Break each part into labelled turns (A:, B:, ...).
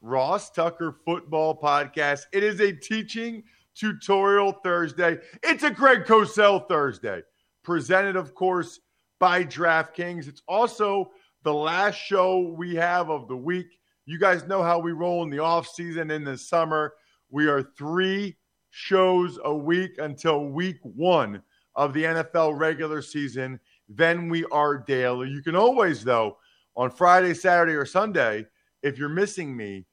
A: Ross Tucker Football Podcast. It is a teaching tutorial Thursday. It's a Greg Cosell Thursday, presented, of course, by DraftKings. It's also the last show we have of the week. You guys know how we roll in the off season in the summer. We are three shows a week until week one of the NFL regular season. Then we are daily. You can always, though, on Friday, Saturday, or Sunday, if you're missing me,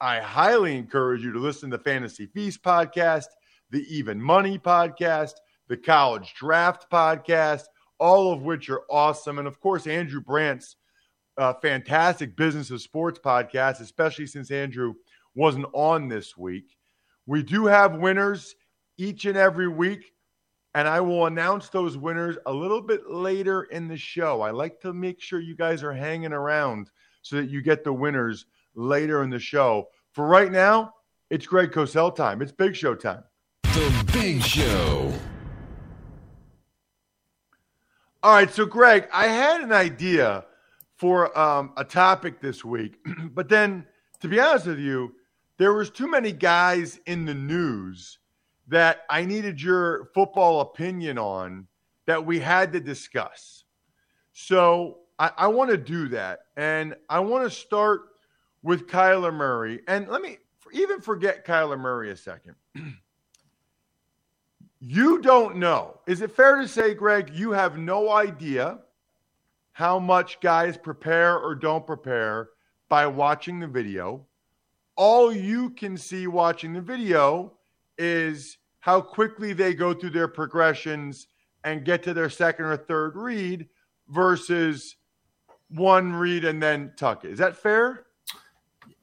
A: I highly encourage you to listen to the Fantasy Feast podcast, the Even Money podcast, the College Draft podcast, all of which are awesome. And of course, Andrew Brandt's uh, fantastic Business of Sports podcast, especially since Andrew wasn't on this week. We do have winners each and every week, and I will announce those winners a little bit later in the show. I like to make sure you guys are hanging around so that you get the winners later in the show. For right now, it's Greg Cosell time. It's Big Show time.
B: The Big Show.
A: All right, so Greg, I had an idea for um, a topic this week, but then, to be honest with you, there was too many guys in the news that I needed your football opinion on that we had to discuss. So I, I want to do that, and I want to start with Kyler Murray. And let me even forget Kyler Murray a second. you don't know. Is it fair to say, Greg, you have no idea how much guys prepare or don't prepare by watching the video? All you can see watching the video is how quickly they go through their progressions and get to their second or third read versus one read and then tuck it. Is that fair?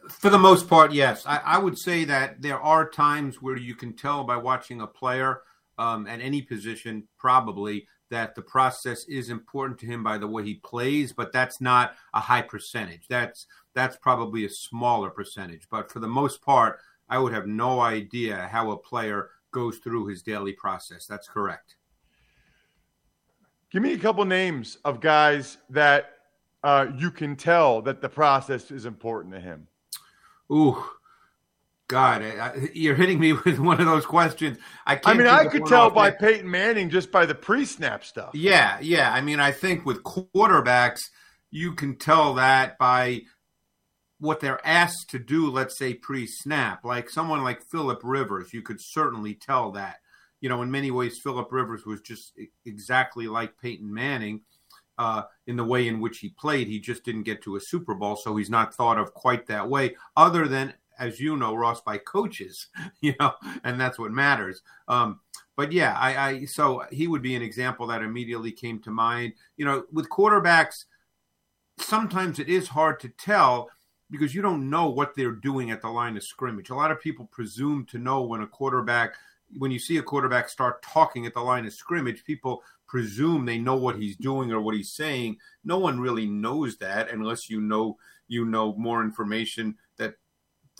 C: For the most part, yes. I, I, would say that there are times where you can tell by watching a player um, at any position, probably, that the process is important to him by the way he plays, but that's not a high percentage. That's that's probably a smaller percentage. But for the most part, I would have no idea how a player goes through his daily process. That's correct.
A: Give me a couple names of guys that uh, you can tell that the process is important to him.
C: Ooh, God, I, you're hitting me with one of those questions. I
A: I mean, I could tell by that. Peyton Manning just by the pre-snap stuff.
C: Yeah, yeah. I mean, I think with quarterbacks, you can tell that by what they're asked to do. Let's say pre-snap, like someone like Philip Rivers, you could certainly tell that. You know, in many ways, Philip Rivers was just exactly like Peyton Manning. Uh, in the way in which he played. He just didn't get to a Super Bowl, so he's not thought of quite that way, other than, as you know, Ross, by coaches, you know, and that's what matters. Um, but yeah, I, I so he would be an example that immediately came to mind. You know, with quarterbacks, sometimes it is hard to tell because you don't know what they're doing at the line of scrimmage. A lot of people presume to know when a quarterback when you see a quarterback start talking at the line of scrimmage, people presume they know what he's doing or what he's saying. No one really knows that unless you know you know more information that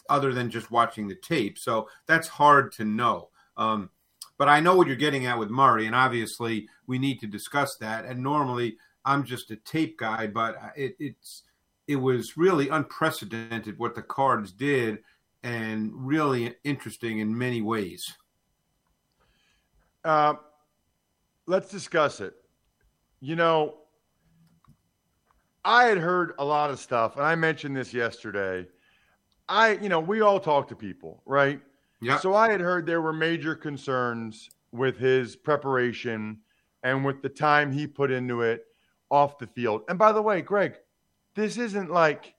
C: other than just watching the tape. So that's hard to know. Um, But I know what you're getting at with Murray, and obviously we need to discuss that. And normally I'm just a tape guy, but it, it's it was really unprecedented what the Cards did, and really interesting in many ways.
A: Uh, let's discuss it. You know, I had heard a lot of stuff, and I mentioned this yesterday. I, you know, we all talk to people, right?
C: Yeah.
A: So I had heard there were major concerns with his preparation and with the time he put into it off the field. And by the way, Greg, this isn't like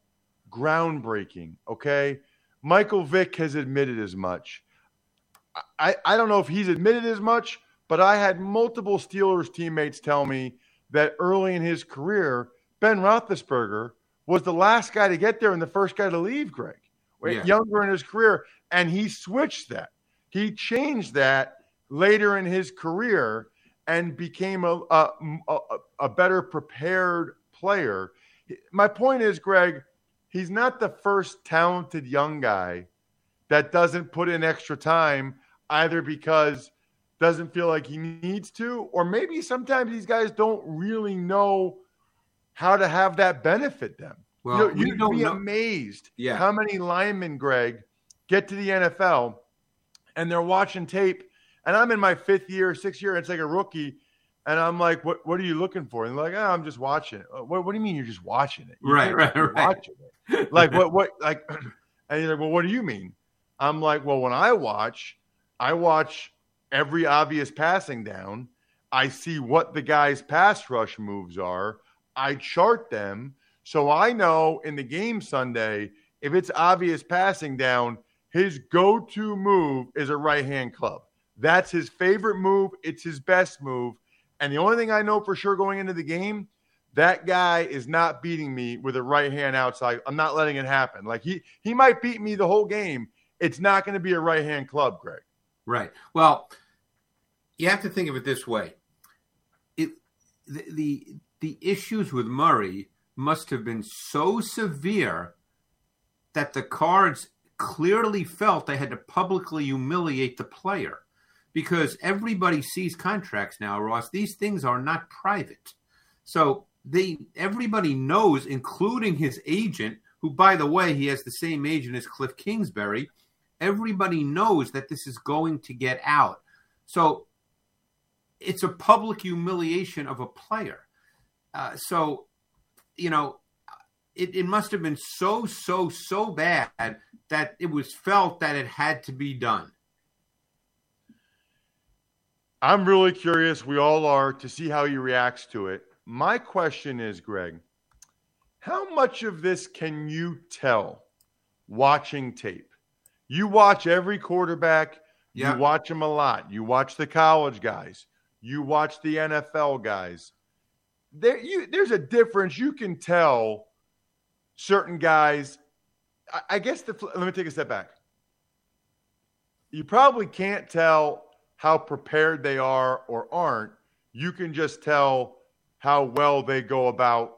A: groundbreaking, okay? Michael Vick has admitted as much. I, I don't know if he's admitted as much, but I had multiple Steelers teammates tell me that early in his career, Ben Roethlisberger was the last guy to get there and the first guy to leave, Greg,
C: Yeah.
A: younger in his career. And he switched that. He changed that later in his career and became a, a, a, a better prepared player. My point is, Greg, he's not the first talented young guy that doesn't put in extra time either because doesn't feel like he needs to or maybe sometimes these guys don't really know how to have that benefit them.
C: Well,
A: you would
C: don't
A: be
C: know-
A: amazed
C: Yeah.
A: how many linemen, Greg, get to the NFL and they're watching tape. And I'm in my fifth year, sixth year, and it's like a rookie. And I'm like, what, what are you looking for? And they're like, oh, I'm just watching it. "Uh, What, what do you mean you're just watching it? You
C: Right, right, right.
A: Watching it. Like, what, what, like, and you're like, well, what do you mean? I'm like, well, when I watch, I watch every obvious passing down. I see what the guy's pass rush moves are. I chart them. So I know in the game Sunday, if it's obvious passing down, his go to move is a right hand club. That's his favorite move. It's his best move. And the only thing I know for sure going into the game, that guy is not beating me with a right hand outside. I'm not letting it happen. Like he he might beat me the whole game. It's not going to be a right hand club, Greg.
C: Right. Well, you have to think of it this way: it the the, the issues with Murray must have been so severe that the Cards clearly felt they had to publicly humiliate the player because everybody sees contracts now, Ross. These things are not private, so they everybody knows, including his agent, who, by the way, he has the same agent as Cliff Kingsbury everybody knows that this is going to get out. So it's a public humiliation of a player. Uh, so, you know, it, it must have been so, so, so bad that it was felt that it had to be done.
A: I'm really curious. We all are to see how he reacts to it. My question is, Greg, how much of this can you tell watching tape? You watch every quarterback,
C: Yeah.
A: you watch them a lot. You watch the college guys, you watch the NFL guys. There, you, there's a difference. You can tell certain guys. I, I guess the, let me take a step back. You probably can't tell how prepared they are or aren't. You can just tell how well they go about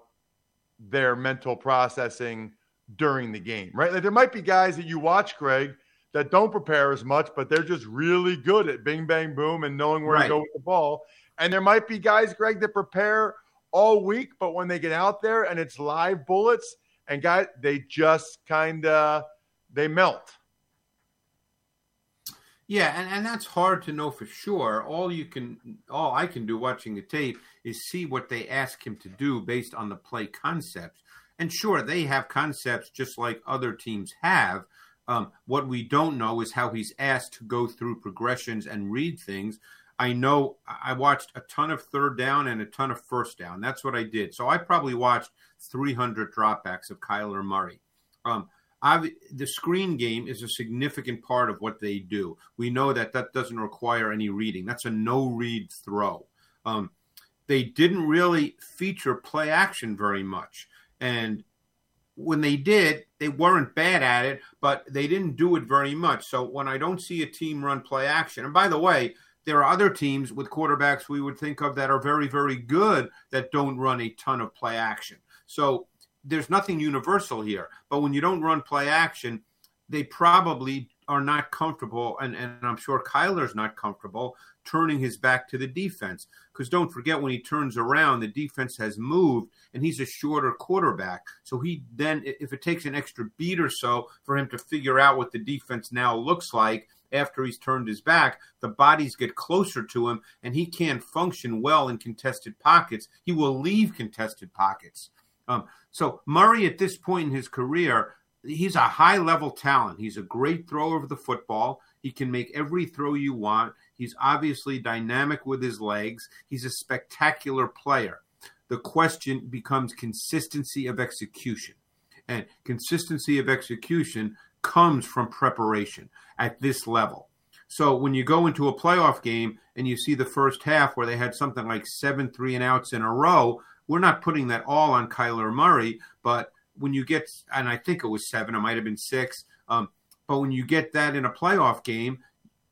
A: their mental processing during the game, right? Like there might be guys that you watch, Greg, that don't prepare as much, but they're just really good at bing, bang, boom and knowing where
C: Right.
A: to go with the ball. And there might be guys, Greg, that prepare all week, but when they get out there and it's live bullets, and guys, they just kind of they melt.
C: Yeah, and, and that's hard to know for sure. All you can, all I can do watching the tape is see what they ask him to do based on the play concepts. And sure, they have concepts just like other teams have. Um, what we don't know is how he's asked to go through progressions and read things. I know I watched a ton of third down and a ton of first down. That's what I did. So I probably watched 300 dropbacks of Kyler Murray. Um, I've, the screen game is a significant part of what they do. We know that that doesn't require any reading. That's a no read throw. Um, they didn't really feature play action very much. And when they did, they weren't bad at it, but they didn't do it very much. So when I don't see a team run play action, and by the way, there are other teams with quarterbacks we would think of that are very, very good that don't run a ton of play action. So there's nothing universal here. But when you don't run play action, they probably are not comfortable, and, and I'm sure Kyler's not comfortable turning his back to the defense. Because don't forget, when he turns around, the defense has moved, and he's a shorter quarterback. So he then, if it takes an extra beat or so for him to figure out what the defense now looks like after he's turned his back, the bodies get closer to him, and he can't function well in contested pockets. He will leave contested pockets. Um, so Murray, at this point in his career, he's a high level talent. He's a great thrower of the football. He can make every throw you want. He's obviously dynamic with his legs. He's a spectacular player. The question becomes consistency of execution. And consistency of execution comes from preparation at this level. So when you go into a playoff game and you see the first half where they had something like seven three and outs in a row, we're not putting that all on Kyler Murray, but when you get, and I think it was seven, it might have been six, um, but when you get that in a playoff game,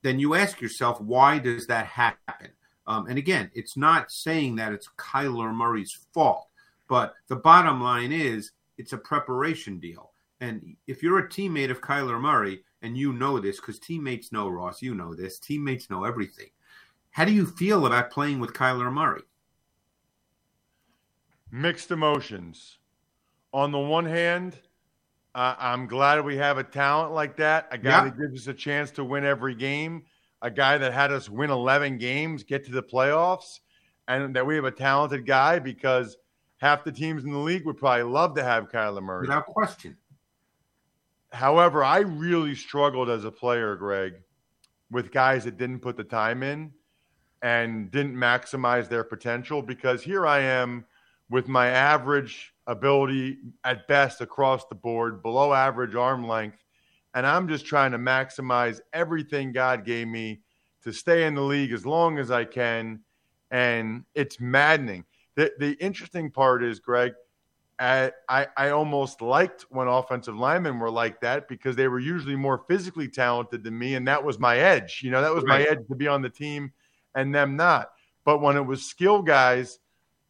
C: then you ask yourself, why does that happen? Um, and again, it's not saying that it's Kyler Murray's fault, but the bottom line is it's a preparation deal. And if you're a teammate of Kyler Murray, and you know this because teammates know Ross, you know this, teammates know everything. How do you feel about playing with Kyler Murray?
A: Mixed emotions. On the one hand, uh, I'm glad we have a talent like that, a guy that gives us a chance to win every game, a guy that had us win 11 games, get to the playoffs, and that we have a talented guy because half the teams in the league would probably love to have Kyler Murray.
C: Without question.
A: However, I really struggled as a player, Greg, with guys that didn't put the time in and didn't maximize their potential because here I am with my average ability at best across the board, below average arm length, and I'm just trying to maximize everything God gave me to stay in the league as long as I can. And it's maddening. The, the interesting part is, Greg, I, I almost liked when offensive linemen were like that because they were usually more physically talented than me, and that was my edge. You know, that was right. my edge to be on the team, and them not. But when it was skill guys,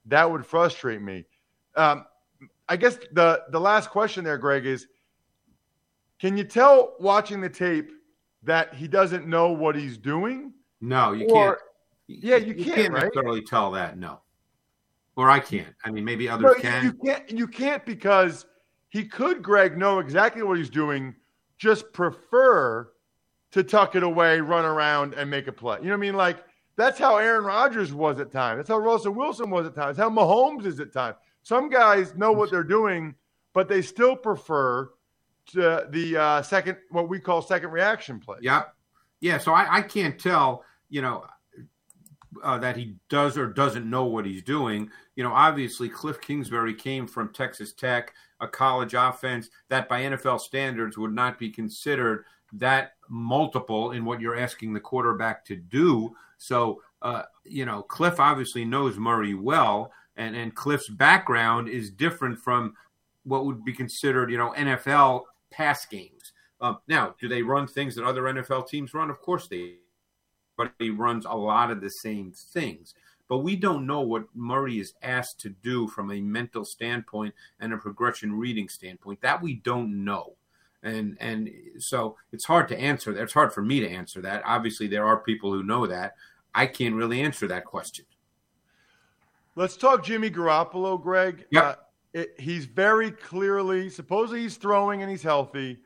A: that would frustrate me. Um, I guess the the last question there, Greg, is: Can you tell watching the tape that he doesn't know what he's doing?
C: No, you or, can't.
A: Yeah, you, you can't,
C: can't
A: right?
C: necessarily tell that. No or I can't. I mean, maybe others can.
A: You can't. You can't because he could, Greg, know exactly what he's doing. Just prefer to tuck it away, run around, and make a play. You know what I mean? Like that's how Aaron Rodgers was at times. That's how Russell Wilson was at times. How Mahomes is at times. Some guys know what they're doing, but they still prefer to the uh, second, what we call second reaction play.
C: Yeah, yeah. So I, I can't tell. You know, uh, that he does or doesn't know what he's doing. You know, obviously, Cliff Kingsbury came from Texas Tech, a college offense that by NFL standards would not be considered that multiple in what you're asking the quarterback to do. So, uh, you know, Cliff obviously knows Murray well, and, and Cliff's background is different from what would be considered, you know, NFL pass games. Um, now, do they run things that other NFL teams run? Of course they but he runs a lot of the same things. But we don't know what Murray is asked to do from a mental standpoint and a progression reading standpoint. That we don't know. And and so it's hard to answer that. It's hard for me to answer that. Obviously, there are people who know that. I can't really answer that question.
A: Let's talk Jimmy Garoppolo, Greg.
C: Yeah. Uh,
A: it, he's very clearly, supposedly he's throwing and he's healthy.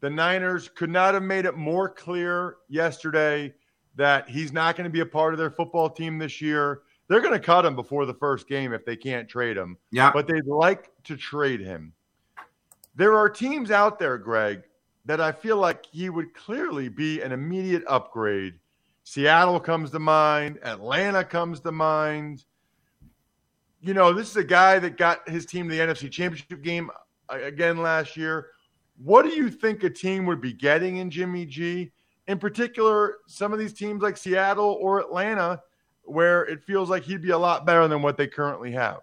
A: The Niners could not have made it more clear yesterday that he's not going to be a part of their football team this year. They're going to cut him before the first game if they can't trade him.
C: Yeah.
A: But they'd like to trade him. There are teams out there, Greg, that I feel like he would clearly be an immediate upgrade. Seattle comes to mind, Atlanta comes to mind. You know, this is a guy that got his team to the NFC Championship game uh, again last year. What do you think a team would be getting in Jimmy G? in particular, some of these teams like Seattle or Atlanta, where it feels like he'd be a lot better than what they currently have?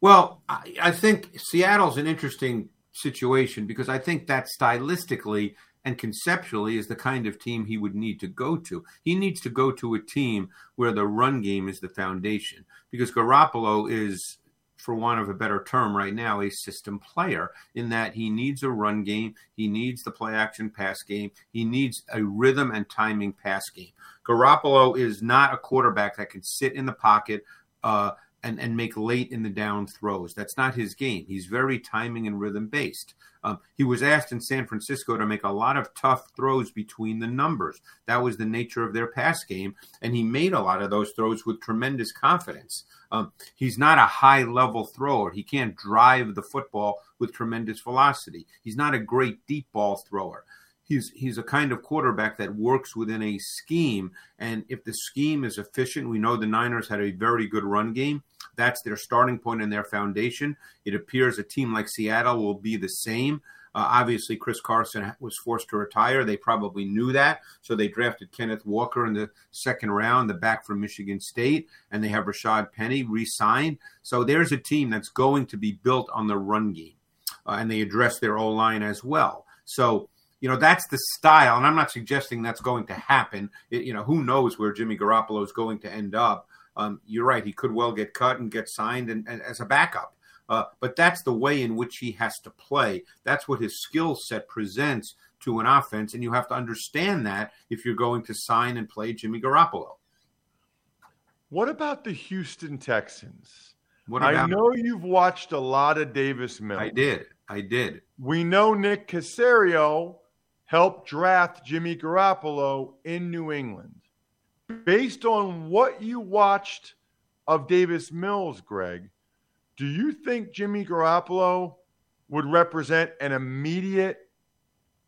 C: Well, I, I think Seattle's an interesting situation because I think that stylistically and conceptually is the kind of team he would need to go to. He needs to go to a team where the run game is the foundation because Garoppolo is for want of a better term right now, a system player in that he needs a run game, he needs the play action pass game, he needs a rhythm and timing pass game. Garoppolo is not a quarterback that can sit in the pocket uh, and, and make late in the down throws. That's not his game. He's very timing and rhythm based. Um, he was asked in San Francisco to make a lot of tough throws between the numbers. That was the nature of their pass game, and he made a lot of those throws with tremendous confidence. Um, he's not a high level thrower. He can't drive the football with tremendous velocity. He's not a great deep ball thrower he's he's a kind of quarterback that works within a scheme. And if the scheme is efficient we know the niners had a very good run game. That's their starting point and their foundation. It appears a team like seattle will be the same. Uh, obviously chris carson was forced to retire. They probably knew that. So they drafted kenneth walker in the second round the back from michigan state and they have rashad penny re-signed. So there's a team that's going to be built on the run game uh, and they address their o line as well. So you know that's the style, and I'm not suggesting that's going to happen. It, you know, who knows where Jimmy Garoppolo is going to end up? Um, you're right; he could well get cut and get signed and, and as a backup. Uh, but that's the way in which he has to play. That's what his skill set presents to an offense, and you have to understand that if you're going to sign and play Jimmy Garoppolo.
A: What about the Houston Texans?
C: What
A: I know you've watched a lot of Davis Mills.
C: I did. I did.
A: We know Nick Caserio helped draft Jimmy Garoppolo in New England. Based on what you watched of Davis Mills, Greg, do you think Jimmy Garoppolo would represent an immediate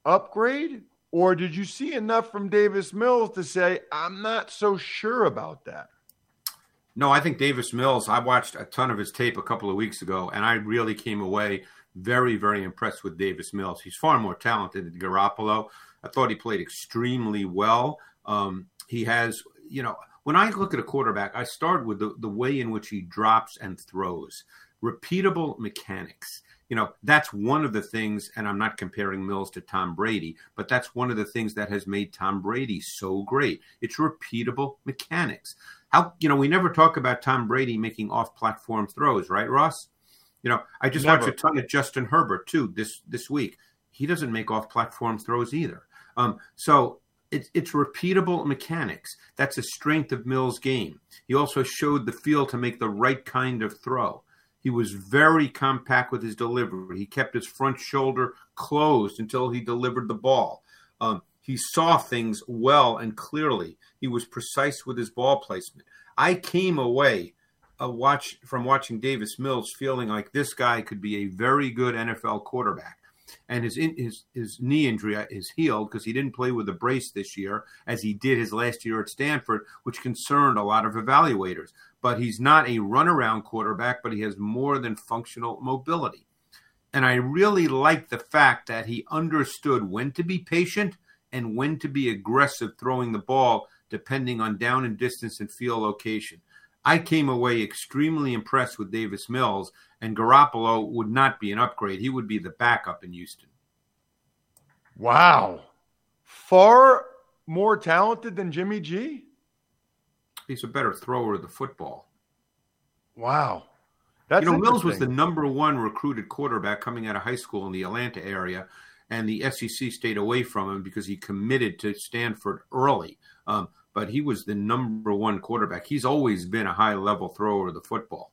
A: upgrade? Or did you see enough from Davis Mills to say, I'm not so sure about that?
C: No, I think Davis Mills, I watched a ton of his tape a couple of weeks ago, and I really came away very, very impressed with Davis Mills. He's far more talented than Garoppolo. I thought he played extremely well. Um, he has, you know, when I look at a quarterback, I start with the, the way in which he drops and throws, repeatable mechanics. You know, that's one of the things, and I'm not comparing Mills to Tom Brady, but that's one of the things that has made Tom Brady so great. It's repeatable mechanics. How, you know, we never talk about Tom Brady making off platform throws, right, Ross? You know, I just Never. watched a ton of Justin Herbert too this this week. He doesn't make off platform throws either. Um, so it's it's repeatable mechanics. That's a strength of Mills' game. He also showed the feel to make the right kind of throw. He was very compact with his delivery. He kept his front shoulder closed until he delivered the ball. Um, he saw things well and clearly. He was precise with his ball placement. I came away a watch from watching Davis Mills feeling like this guy could be a very good NFL quarterback. And his his his knee injury uh, is healed because he didn't play with a brace this year as he did his last year at Stanford, which concerned a lot of evaluators. But he's not a runaround quarterback, but he has more than functional mobility. And I really like the fact that he understood when to be patient and when to be aggressive throwing the ball, depending on down and distance and field location. I came away extremely impressed with Davis Mills, and Garoppolo would not be an upgrade. He would be the backup in Houston.
A: Wow. Far more talented than Jimmy G?
C: He's a better thrower of the football.
A: Wow.
C: That's you know, Mills was the number one recruited quarterback coming out of high school in the Atlanta area, and the SEC stayed away from him because he committed to Stanford early. Um, but he was the number one quarterback. He's always been a high level thrower of the football.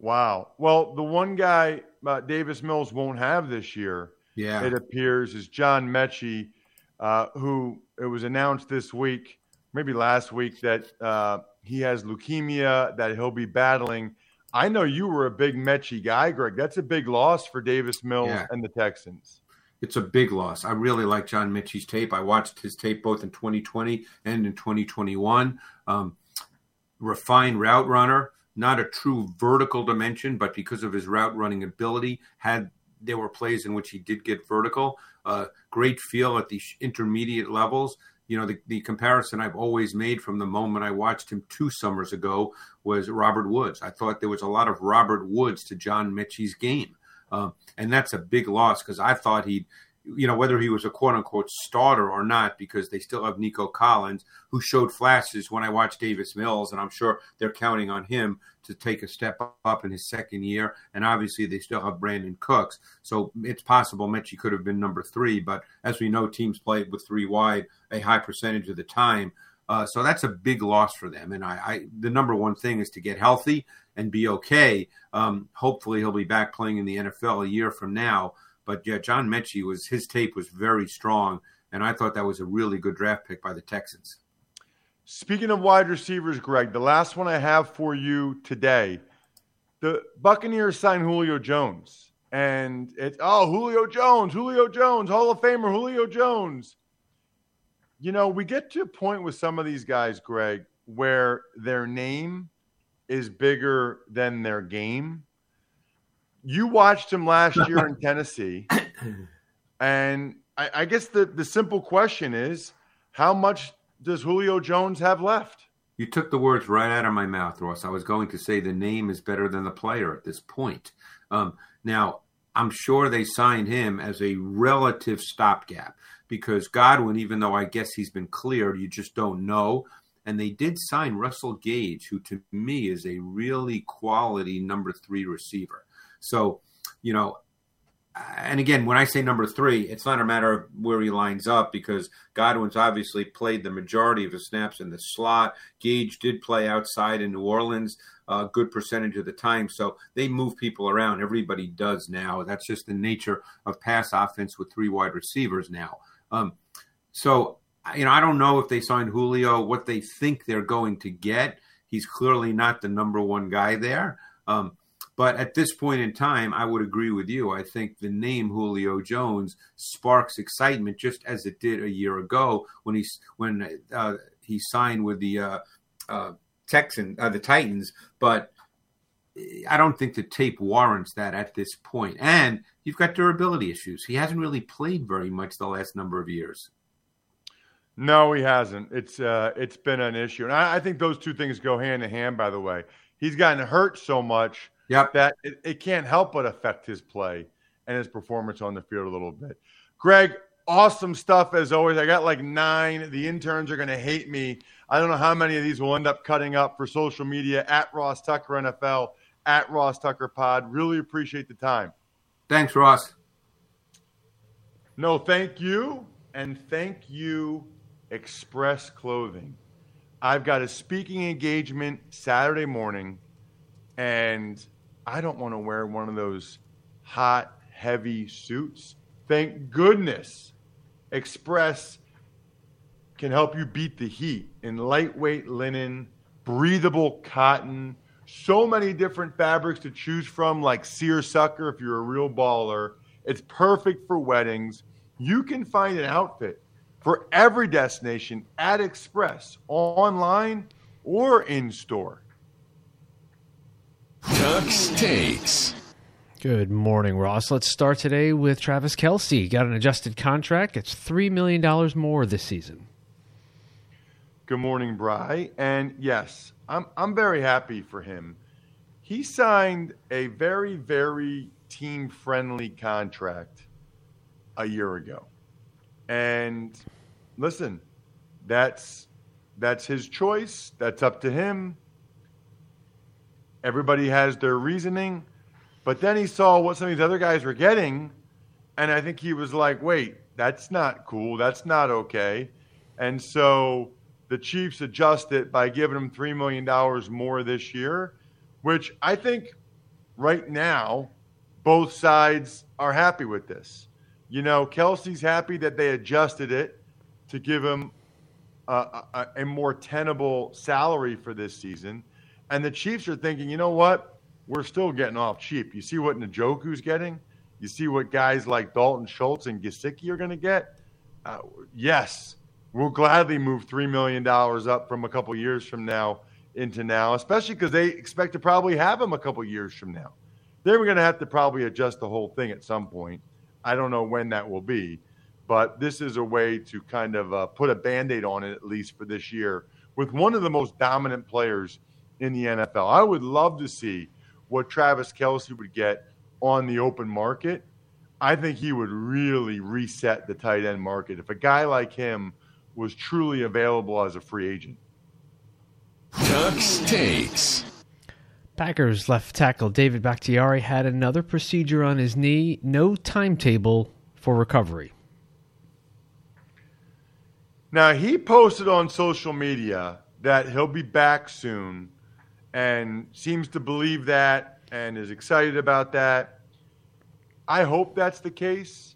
A: Wow. Well, the one guy uh, Davis Mills won't have this year,
C: yeah,
A: it appears, is John Metchie, uh, who it was announced this week, maybe last week, that uh, he has leukemia that he'll be battling. I know you were a big Metchie guy, Greg. That's a big loss for Davis Mills yeah. and the Texans
C: it's a big loss. I really like John Metchie's tape. I watched his tape both in 2020 and in 2021. Um, refined route runner, not a true vertical dimension, but because of his route running ability, had there were plays in which he did get vertical. Uh, great feel at the intermediate levels. You know, the, the comparison I've always made from the moment I watched him two summers ago was Robert Woods. I thought there was a lot of Robert Woods to John Metchie's game. Um, and that's a big loss because I thought he'd you know, whether he was a quote unquote starter or not, because they still have Nico Collins, who showed flashes when I watched Davis Mills, and I'm sure they're counting on him to take a step up in his second year. And obviously, they still have Brandin Cooks, so it's possible Metchie could have been number three. But as we know, teams play with three wide a high percentage of the time. Uh, so that's a big loss for them. And I, I, the number one thing is to get healthy and be okay. Um, hopefully, he'll be back playing in the NFL a year from now. But yeah, John Metchie was his tape was very strong, and I thought that was a really good draft pick by the Texans.
A: Speaking of wide receivers, Greg, the last one I have for you today, the Buccaneers signed Julio Jones, and it's oh Julio Jones, Julio Jones, Hall of Famer Julio Jones. You know, we get to a point with some of these guys, Greg, where their name is bigger than their game you watched him last year in Tennessee, and I, I, guess the, the simple question is, how much does Julio Jones have left?
C: You took the words right out of my mouth, Ross. I was going to say the name is better than the player at this point. Um, now, I'm sure they signed him as a relative stopgap because Godwin, even though I guess he's been cleared, you just don't know. And they did sign Russell Gage, who to me is a really quality number three receiver. So, you know, and again, when I say number three, it's not a matter of where he lines up because Godwin's obviously played the majority of his snaps in the slot. Gage did play outside in New Orleans a good percentage of the time. So they move people around. Everybody does now. That's just the nature of pass offense with three wide receivers now. Um, so, you know, I don't know if they signed Julio, what they think they're going to get. He's clearly not the number one guy there. Um, but at this point in time, I would agree with you. I think the name Julio Jones sparks excitement, just as it did a year ago when he when uh, he signed with the uh, uh, Texan, uh, the Titans. But I don't think the tape warrants that at this point. And you've got durability issues. He hasn't really played very much the last number of years.
A: No, he hasn't. It's uh, it's been an issue, and I, I think those two things go hand in hand. By the way, he's gotten hurt so much
C: Yep.
A: That it, it can't help but affect his play and his performance on the field a little bit. Greg, awesome stuff as always. I got like nine. The interns are going to hate me. I don't know how many of these will end up cutting up for social media at Ross Tucker NFL, at Ross Tucker Pod. Really appreciate the time.
C: Thanks, Ross.
A: No, thank you. And thank you, Express Clothing. I've got a speaking engagement Saturday morning, and I don't want to wear one of those hot, heavy suits. Thank goodness Express can help you beat the heat in lightweight linen, breathable cotton, so many different fabrics to choose from, like seersucker if you're a real baller. It's perfect for weddings. You can find an outfit for every destination at Express, online or in store.
B: Tux takes.
D: Good morning, Ross. Let's start today with Travis Kelce. Got an adjusted contract. It's $3 million more this season.
A: Good morning, Bry. And yes, I'm, I'm very happy for him. He signed a very, very team friendly contract a year ago. And listen, that's that's his choice. That's up to him. Everybody has their reasoning. But then he saw what some of these other guys were getting. And I think he was like, wait, that's not cool. That's not okay. And so the Chiefs adjust it by giving him $3 million more this year, which I think right now both sides are happy with this. You know, Kelce's happy that they adjusted it to give him a, a, a more tenable salary for this season. And the Chiefs are thinking, you know what? We're still getting off cheap. You see what Njoku's getting? You see what guys like Dalton Schultz and Gesicki are going to get? Uh, yes, we'll gladly move $3 million up from a couple years from now into now, especially because they expect to probably have him a couple years from now. They're going to have to probably adjust the whole thing at some point. I don't know when that will be, but this is a way to kind of uh, put a band aid on it, at least for this year, with one of the most dominant players in the NFL. I would love to see what Travis Kelce would get on the open market. I think he would really reset the tight end market if a guy like him was truly available as a free agent.
B: Ducks takes.
D: Packers left tackle David Bakhtiari had another procedure on his knee. No timetable for recovery.
A: Now, he posted on social media that he'll be back soon and seems to believe that and is excited about that. I hope that's the case.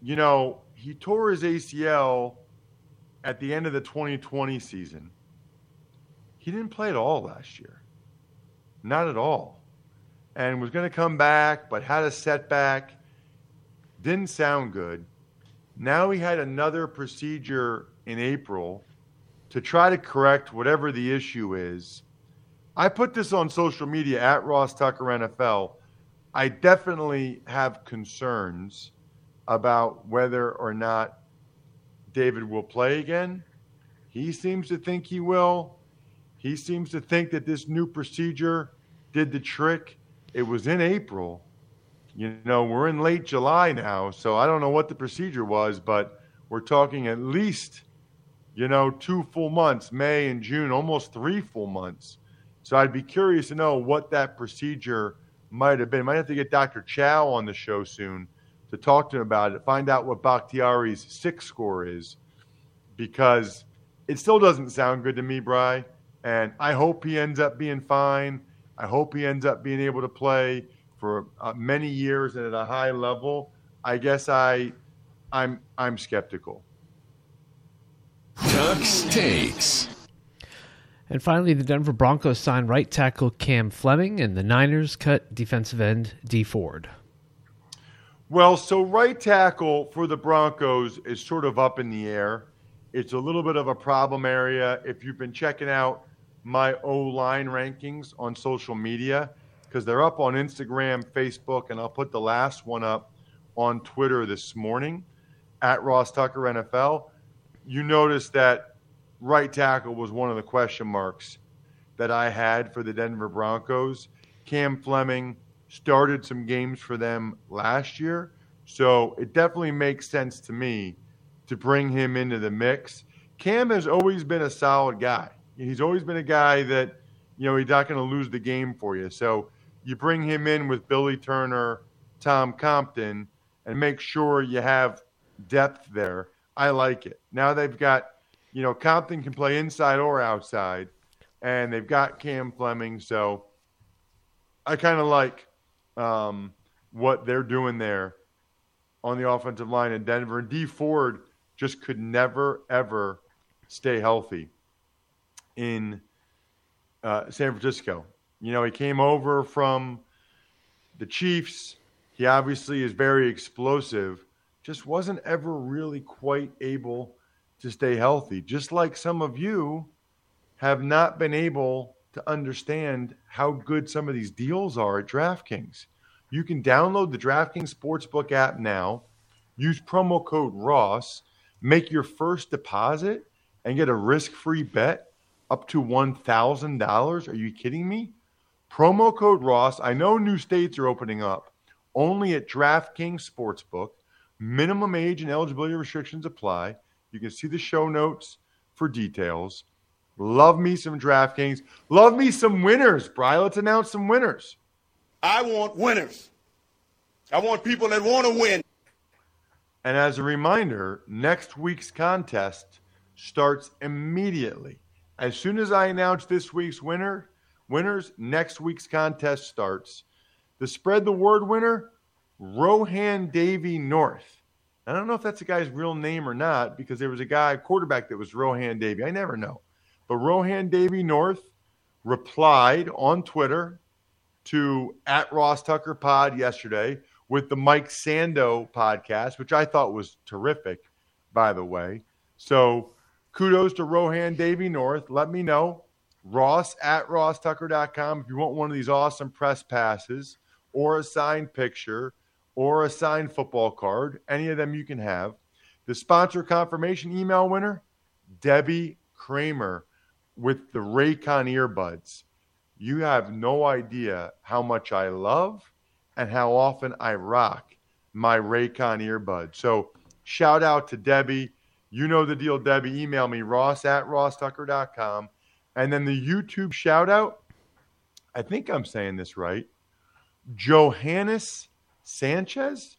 A: You know, he tore his ACL at the end of the 2020 season. He didn't play at all last year. Not at all. And was going to come back, but had a setback. Didn't sound good. Now he had another procedure in April to try to correct whatever the issue is. I put this on social media at Ross Tucker NFL. I definitely have concerns about whether or not David will play again. He seems to think he will. He seems to think that this new procedure did the trick. It was in April. You know, we're in late July now, so I don't know what the procedure was, but we're talking at least, you know, two full months, May and June, almost three full months. So I'd be curious to know what that procedure might have been. Might have to get Dr. Chow on the show soon to talk to him about it, find out what Bakhtiari's six score is, because it still doesn't sound good to me, Bry. And I hope he ends up being fine. I hope he ends up being able to play for uh, many years and at a high level. I guess I, I'm I'm skeptical.
B: Ducks takes.
D: And finally, the Denver Broncos signed right tackle Cam Fleming, and the Niners cut defensive end Dee Ford.
A: Well, so right tackle for the Broncos is sort of up in the air. It's a little bit of a problem area. If you've been checking out my O line rankings on social media, because they're up on Instagram, Facebook, and I'll put the last one up on Twitter this morning at Ross Tucker NFL. You notice that right tackle was one of the question marks that I had for the Denver Broncos. Cam Fleming started some games for them last year, so it definitely makes sense to me to bring him into the mix. Cam has always been a solid guy. He's always been a guy that, you know, he's not going to lose the game for you. So you bring him in with Billy Turner, Tom Compton, and make sure you have depth there. I like it. Now they've got, you know, Compton can play inside or outside, and they've got Cam Fleming. So I kind of like um, what they're doing there on the offensive line in Denver. And Dee Ford just could never, ever stay healthy in uh, San Francisco. You know, he came over from the Chiefs. He obviously is very explosive, just wasn't ever really quite able to stay healthy. Just like some of you have not been able to understand how good some of these deals are at DraftKings. You can download the DraftKings Sportsbook app now, use promo code ROSS, make your first deposit, and get a risk free bet up to $1,000. Are you kidding me? Promo code Ross. I know new states are opening up only at DraftKings Sportsbook. Minimum age and eligibility restrictions apply. You can see the show notes for details. Love me some DraftKings. Love me some winners, Bry. Let's announce some winners.
E: I want winners. I want people that want to win.
A: And as a reminder, next week's contest starts immediately. As soon as I announce this week's winner, winners, next week's contest starts. The spread the word winner, Rohan Davy North. I don't know if that's a guy's real name or not because there was a guy, quarterback that was Rohan Davey. I never know. But Rohan Davy North replied on Twitter to at Ross Tucker Pod yesterday with the Mike Sando podcast, which I thought was terrific, by the way. So kudos to Rohan Davy North. Let me know. Ross at rosstucker.com if you want one of these awesome press passes or a signed picture or a signed football card. Any of them you can have. The sponsor confirmation email winner, Debbie Kramer with the Raycon earbuds. You have no idea how much I love and how often I rock my Raycon earbud. So shout out to Debbie. You know the deal, Debbie. Email me, ross at rosstucker.com. And then the YouTube shout out, I think I'm saying this right. Johannes Sanchez?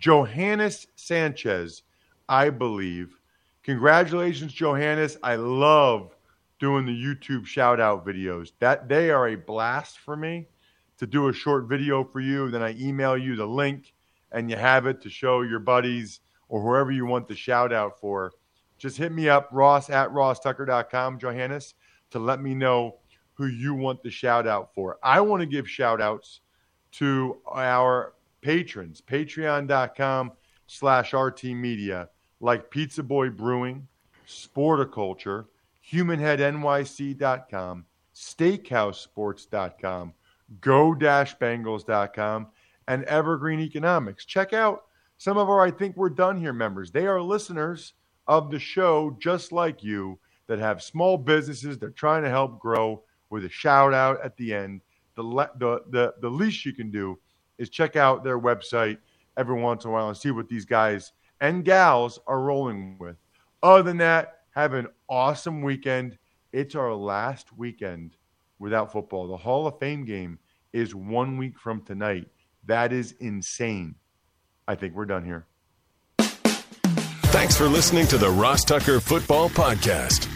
A: Johannes Sanchez, I believe. Congratulations, Johannes. I love doing the YouTube shout out videos. That they are a blast for me to do a short video for you. Then I email you the link and you have it to show your buddies or whoever you want the shout out for. Just hit me up, Ross at rosstucker.com, Johannes, to let me know who you want the shout out for. I want to give shout outs to our patrons, patreon.com slash RT Media, like Pizza Boy Brewing, Sporticulture, HumanHeadNYC.com, SteakhouseSports.com, Go-Bengals.com, and Evergreen Economics. Check out some of our I Think We're Done Here members. They are listeners of the show just like you that have small businesses they're trying to help grow with a shout out at the end. The, the, the, the least you can do is check out their website every once in a while and see what these guys and gals are rolling with. Other than that, have an awesome weekend. It's our last weekend without football. The Hall of Fame game is one week from tonight. That is insane. I think we're done here.
B: Thanks for listening to the Ross Tucker Football Podcast.